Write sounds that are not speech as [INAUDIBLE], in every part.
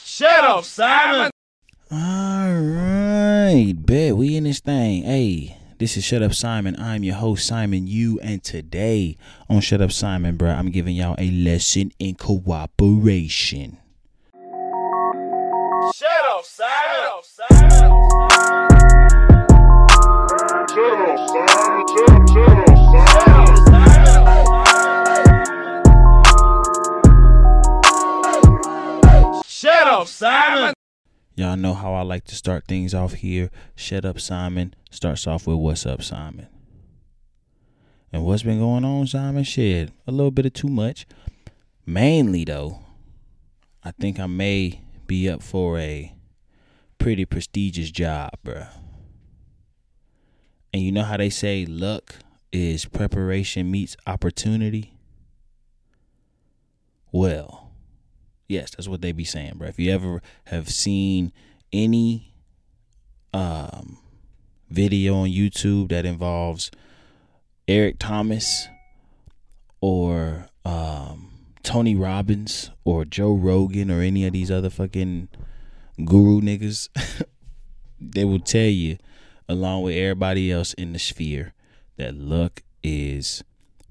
Shut up, Simon. All right, bet we in this thing. Hey, this is Shut Up Simon. I'm your host Simon You, and today on Shut Up Simon, bro, I'm giving y'all a lesson in cooperation. Up, Simon. Y'all know how I like to start things off here. Shut Up Simon starts off with What's Up Simon. And what's been going on, Simon? Shit, a little bit of too much. Mainly, though, I think I may be up for a pretty prestigious job, bruh. And you know how they say luck is preparation meets opportunity? Well, yes, that's what they be saying, bro. If you ever have seen any um video on YouTube that involves Eric Thomas or um Tony Robbins or Joe Rogan or any of these other fucking guru niggas, [LAUGHS] they will tell you, along with everybody else in the sphere, that luck is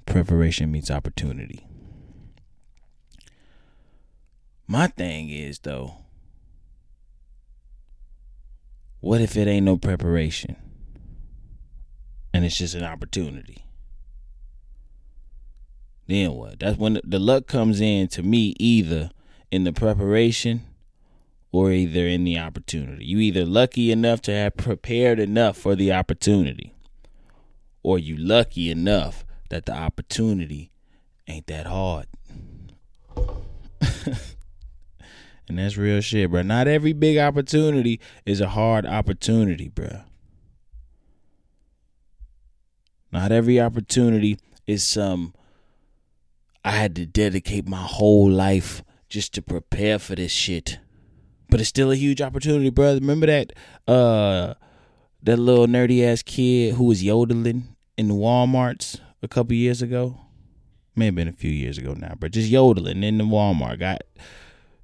preparation meets opportunity. My thing is though, what if it ain't no preparation and it's just an opportunity? Then what? That's when the luck comes in to me either in the preparation or either in the opportunity. You either lucky enough to have prepared enough for the opportunity or you lucky enough that the opportunity ain't that hard. And that's real shit, bro. Not every big opportunity is a hard opportunity, bro. Not every opportunity is some I had to dedicate my whole life just to prepare for this shit. But it's still a huge opportunity, bro. Remember that uh that little nerdy ass kid who was yodeling in the Walmarts a couple years ago? May have been a few years ago now, but just yodeling in the Walmart. Got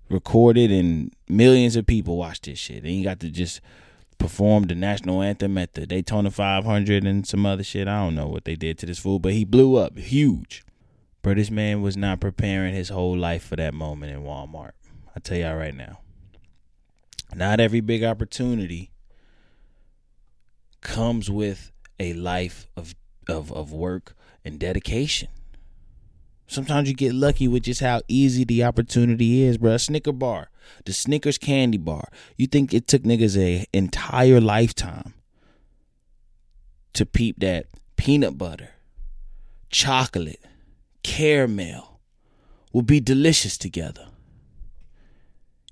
recorded and millions of people watched this shit. And he got to just perform the national anthem at the Daytona 500 and some other shit. I don't know what they did to this fool, but he blew up huge. Bro, this man was not preparing his whole life for that moment in Walmart. I tell y'all right now. Not every big opportunity comes with a life of of, of work and dedication. Sometimes you get lucky with just how easy the opportunity is, bro. Snicker bar, the Snickers candy bar. You think it took niggas a entire lifetime to peep that peanut butter, chocolate, caramel will be delicious together.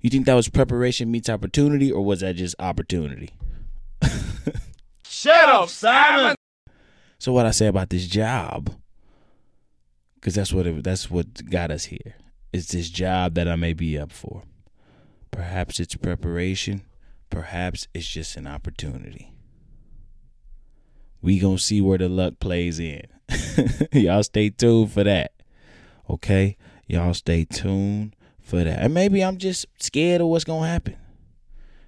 You think that was preparation meets opportunity, or was that just opportunity? Shut up, Simon. So what I say about this job, because that's what it, that's what got us here. Is this job that I may be up for? Perhaps it's preparation. Perhaps it's just an opportunity. We gonna see where the luck plays in. [LAUGHS] Y'all stay tuned for that. Okay? Y'all stay tuned for that. And maybe I'm just scared of what's gonna happen.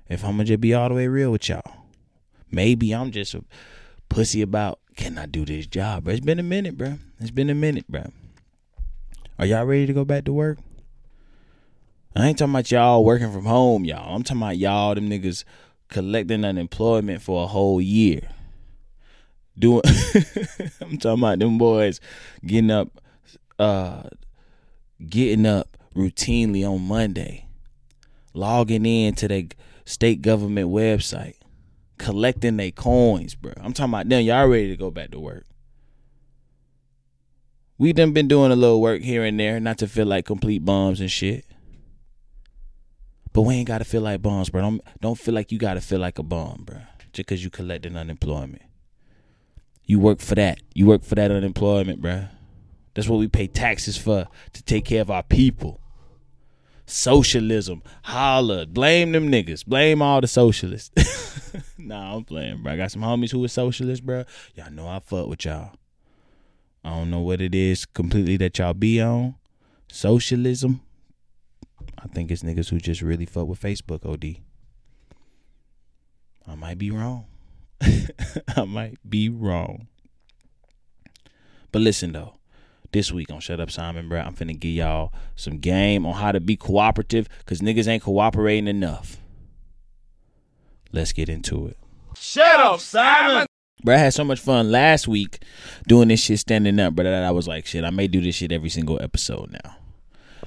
If I'm gonna just be all the way real with y'all. Maybe I'm just a pussy about can I do this job? Bro, it's been a minute, bro. It's been a minute, bro. Are y'all ready to go back to work? I ain't talking about y'all working from home, y'all. I'm talking about y'all, them niggas collecting unemployment for a whole year. Doing [LAUGHS] I'm talking about them boys getting up uh getting up routinely on Monday, logging in to the state government website, collecting their coins, bro. I'm talking about them. Y'all ready to go back to work. We done been doing a little work here and there, not to feel like complete bums and shit. But we ain't gotta feel like bums, bro. Don't don't feel like you gotta feel like a bum, bro. Just cause you collecting unemployment. You work for that. You work for that unemployment, bro. That's what we pay taxes for to take care of our people. Socialism, holla, blame them niggas, blame all the socialists. [LAUGHS] nah, I'm playing, bro. I got some homies who are socialists, bro. Y'all know I fuck with y'all. I don't know what it is completely that y'all be on. Socialism. I think it's niggas who just really fuck with Facebook. Od. I might be wrong. [LAUGHS] I might be wrong. But listen though, this week on Shut Up Simon, bro, I'm finna give y'all some game on how to be cooperative, cause niggas ain't cooperating enough. Let's get into it. Shut up, Simon. Bro, I had so much fun last week doing this shit standing up, but I was like, shit, I may do this shit every single episode now.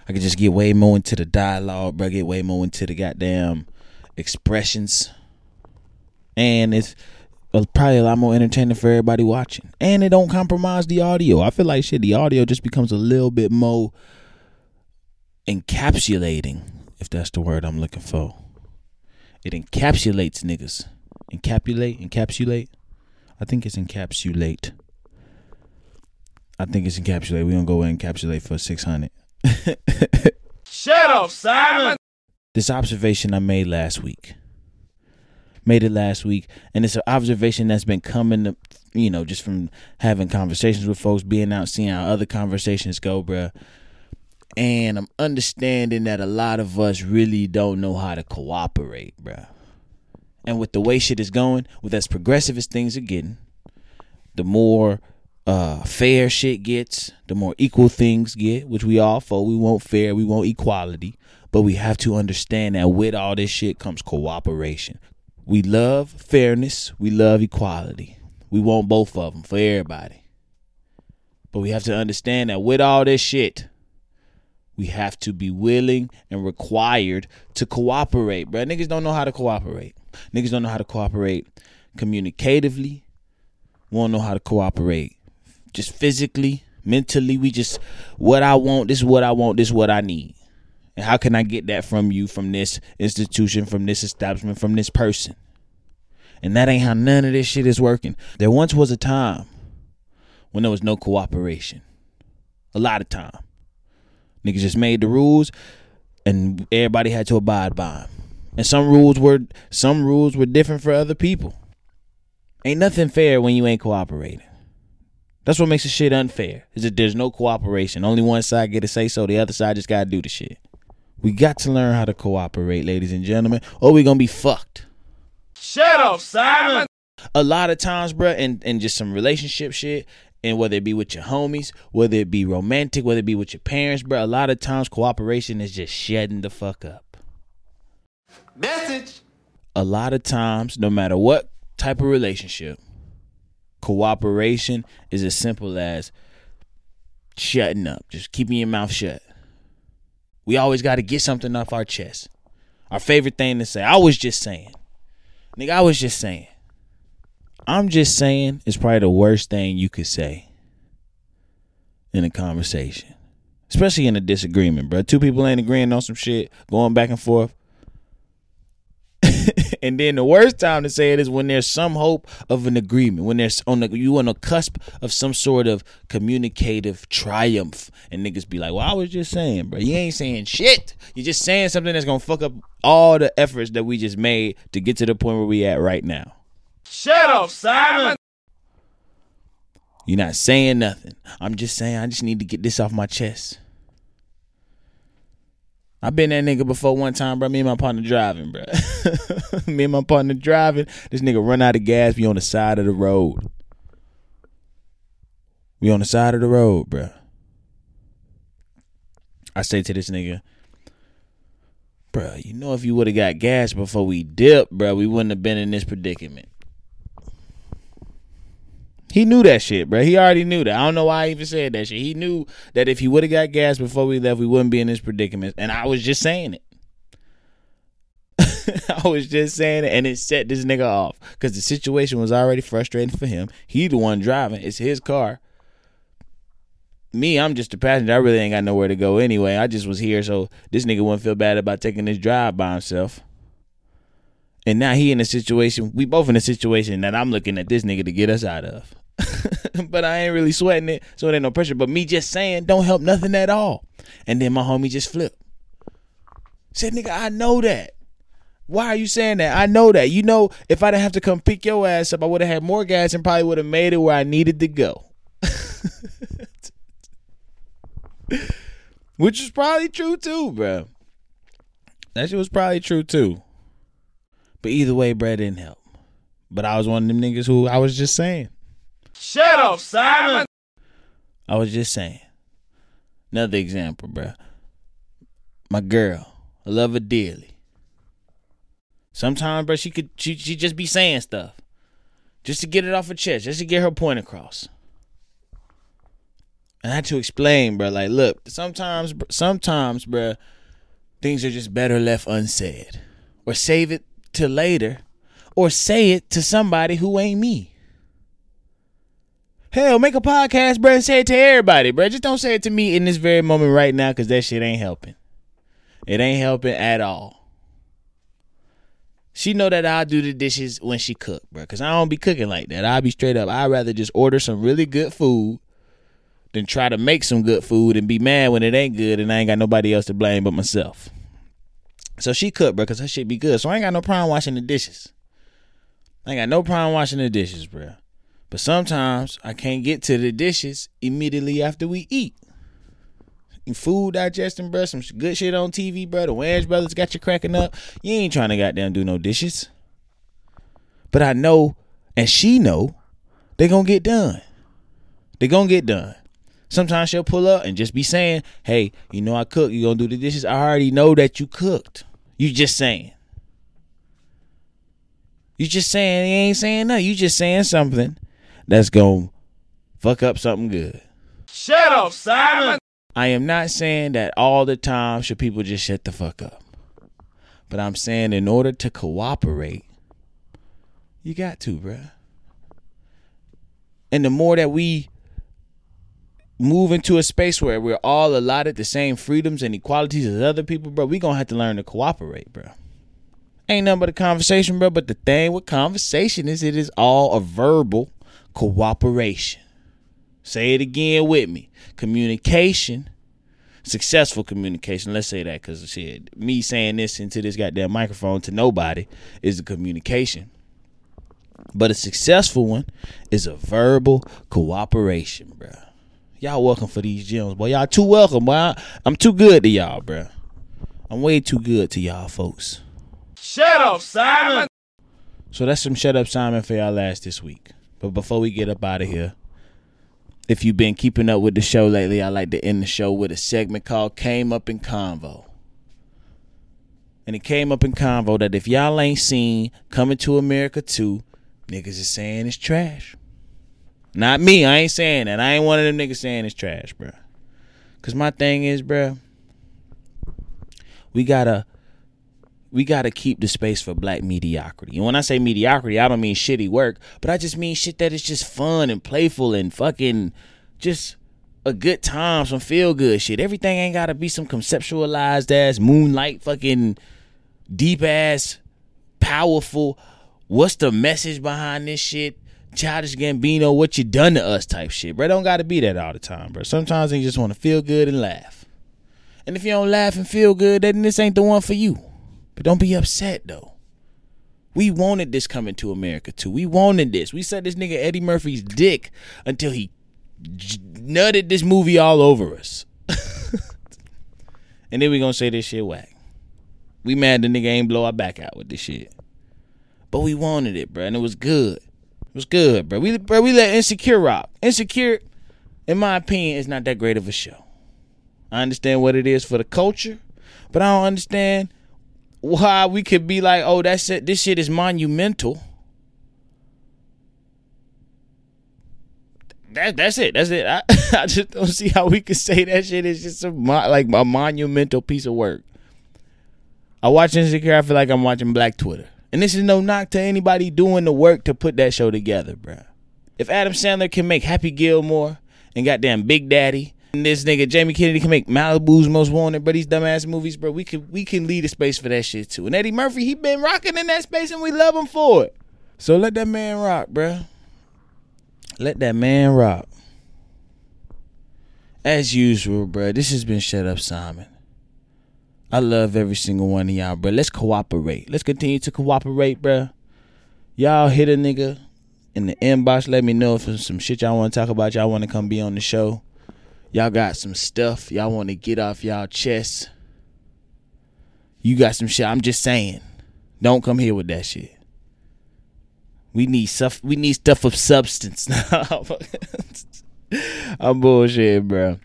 I could just get way more into the dialogue, bro, get way more into the goddamn expressions. And it's probably a lot more entertaining for everybody watching. And it don't compromise the audio. I feel like shit, the audio just becomes a little bit more encapsulating, if that's the word I'm looking for. It encapsulates niggas. Encapsulate, encapsulate. I think it's encapsulate. I think it's encapsulate. We're gonna go encapsulate for six hundred. [LAUGHS] Shut up, Simon. This observation I made last week. Made it last week, and it's an observation that's been coming, you know, just from having conversations with folks, being out, seeing how other conversations go, bruh. And I'm understanding that a lot of us really don't know how to cooperate, bruh. And with the way shit is going, with as progressive as things are getting, the more uh, fair shit gets, the more equal things get, which we all for. We want fair, we want equality. But we have to understand that with all this shit comes cooperation. We love fairness, we love equality. We want both of them for everybody. But we have to understand that with all this shit, we have to be willing and required to cooperate, bro. Niggas don't know how to cooperate. Niggas don't know how to cooperate communicatively. We don't know how to cooperate just physically, mentally. We just what I want, this is what I want, this is what I need. And how can I get that from you, from this institution, from this establishment, from this person? And that ain't how none of this shit is working. There once was a time when there was no cooperation. A lot of time. Niggas just made the rules and everybody had to abide by them. And some rules were some rules were different for other people. Ain't nothing fair when you ain't cooperating. That's what makes the shit unfair. Is that there's no cooperation. Only one side get to say so. The other side just gotta do the shit. We got to learn how to cooperate, ladies and gentlemen, or we're gonna be fucked. Shut up, Simon. A lot of times, bruh, and, and just some relationship shit, and whether it be with your homies, whether it be romantic, whether it be with your parents, bruh, a lot of times cooperation is just shedding the fuck up. Message. A lot of times, no matter what type of relationship, cooperation is as simple as shutting up, just keeping your mouth shut. We always got to get something off our chest. Our favorite thing to say, I was just saying. Nigga, I was just saying. I'm just saying is probably the worst thing you could say in a conversation. Especially in a disagreement, bro. Two people ain't agreeing on some shit, going back and forth. [LAUGHS] and then the worst time to say it is when there's some hope of an agreement, when there's on the you on the cusp of some sort of communicative triumph, and niggas be like, "Well, I was just saying, bro. You ain't saying shit. You're just saying something that's gonna fuck up all the efforts that we just made to get to the point where we at right now." Shut up, Simon. You're not saying nothing. I'm just saying I just need to get this off my chest. I been that nigga before one time, bro. Me and my partner driving, bro. [LAUGHS] Me and my partner driving. This nigga run out of gas. We on the side of the road. We on the side of the road, bro. I say to this nigga, bro, you know if you would have got gas before we dipped, bro, we wouldn't have been in this predicament. He knew that shit, bro. He already knew that. I don't know why I even said that shit. He knew that if he would have got gas before we left, we wouldn't be in this predicament. And I was just saying it. [LAUGHS] I was just saying it, and it set this nigga off because the situation was already frustrating for him. He the one driving. It's his car. Me, I'm just a passenger. I really ain't got nowhere to go anyway. I just was here so this nigga wouldn't feel bad about taking this drive by himself. And now he in a situation. We both in a situation that I'm looking at this nigga to get us out of. [LAUGHS] but I ain't really sweating it, so it ain't no pressure. But me just saying don't help nothing at all. And then my homie just flipped. Said, nigga, I know that. Why are you saying that? I know that. You know, if I didn't have to come pick your ass up, I would have had more gas and probably would have made it where I needed to go. [LAUGHS] Which is probably true too, bro. That shit was probably true too. But either way, bruh, didn't help. But I was one of them niggas who I was just saying. Shut up, Simon. I was just saying. Another example, bruh. My girl, I love her dearly. Sometimes, bruh, she could she she just be saying stuff. Just to get it off her chest, just to get her point across. And I had to explain, bruh, like, look, sometimes sometimes, bruh, things are just better left unsaid. Or save it till later. Or say it to somebody who ain't me. Hell, make a podcast, bruh, and say it to everybody, bruh. Just don't say it to me in this very moment right now, cause that shit ain't helping. It ain't helping at all. She know that I do the dishes when she cook, bro. Cause I don't be cooking like that. I'll be straight up. I'd rather just order some really good food than try to make some good food and be mad when it ain't good and I ain't got nobody else to blame but myself. So she cook, bro, cause her shit be good. So I ain't got no problem washing the dishes. I ain't got no problem washing the dishes, bro. But sometimes I can't get to the dishes immediately after we eat. Food digesting, bro. Some good shit on TV, bro. The Wayans brothers got you cracking up. You ain't trying to goddamn do no dishes. But I know, and she know, they gonna get done. They gonna get done. Sometimes she'll pull up and just be saying, "Hey, you know I cook. You gonna do the dishes? I already know that you cooked. You just saying. You just saying. You ain't saying nothing. You just saying something that's gonna fuck up something good. Shut up, Simon. I am not saying that all the time should people just shut the fuck up. But I'm saying in order to cooperate, you got to, bruh. And the more that we move into a space where we're all allotted the same freedoms and equalities as other people, bro, we gonna have to learn to cooperate, bro. Ain't nothing but a conversation, bro. But the thing with conversation is it is all a verbal cooperation. Say it again with me. Communication, successful communication. Let's say that because shit, me saying this into this goddamn microphone to nobody is a communication. But a successful one is a verbal cooperation, bro. Y'all welcome for these gems, boy. Y'all too welcome, boy. I'm too good to y'all, bro. I'm way too good to y'all, folks. Shut up, Simon. So that's some shut up, Simon, for y'all last this week. But before we get up out of here, if you've been keeping up with the show lately, I like to end the show with a segment called Came Up in Convo. And it came up in convo that if y'all ain't seen Coming to America 2, niggas is saying it's trash. Not me, I ain't saying that. I ain't one of them niggas saying it's trash, bro. Cause my thing is, bro, we gotta we gotta keep the space for black mediocrity. And when I say mediocrity, I don't mean shitty work, but I just mean shit that is just fun and playful and fucking just a good time, some feel good shit. Everything ain't gotta be some conceptualized ass moonlight fucking deep ass powerful. What's the message behind this shit? Childish Gambino, what you done to us type shit, bro. Don't gotta be that all the time, bro. Sometimes you just wanna feel good and laugh. And if you don't laugh and feel good, then this ain't the one for you. But don't be upset though. We wanted this coming to America too. We wanted this. We said this nigga Eddie Murphy's dick until he j- nutted this movie all over us. [LAUGHS] and then we gonna say this shit whack. We mad the nigga ain't blow our back out with this shit. But we wanted it, bro, and it was good. It was good, bro. We bro, we let Insecure rock. Insecure, in my opinion, is not that great of a show. I understand what it is for the culture, but I don't understand why we could be like, oh, that's it. This shit is monumental. That that's it. That's it. I, [LAUGHS] I just don't see how we could say that shit is just a like a monumental piece of work. I watch Insecure. I feel like I'm watching Black Twitter, and this is no knock to anybody doing the work to put that show together, bruh. If Adam Sandler can make Happy Gilmore and goddamn Big Daddy, this nigga Jamie Kennedy can make Malibu's Most Wanted, but these dumbass movies, bro, we can we can lead a space for that shit too. And Eddie Murphy, he been rocking in that space, and we love him for it. So let that man rock, bro. Let that man rock. As usual, bro. this has been Shut Up Simon. I love every single one of y'all, bro. Let's cooperate. Let's continue to cooperate, bro. Y'all hit a nigga in the inbox. Let me know if there's some shit y'all want to talk about. Y'all want to come be on the show. Y'all got some stuff y'all want to get off y'all chest. You got some shit. I'm just saying. Don't come here with that shit. We need stuff. We need stuff of substance. [LAUGHS] [LAUGHS] I'm bullshit, bro.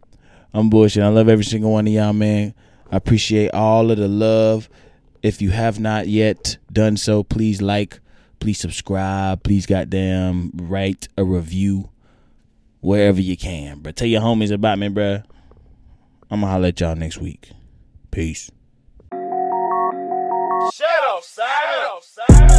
I'm bullshit. I love every single one of y'all, man. I appreciate all of the love. If you have not yet done so, please like, please subscribe, please goddamn write a review wherever you can. But tell your homies about me, bro. I'm gonna holler at y'all next week. Peace. Shut up, Simon. Shut up, Simon. Shut up, Simon.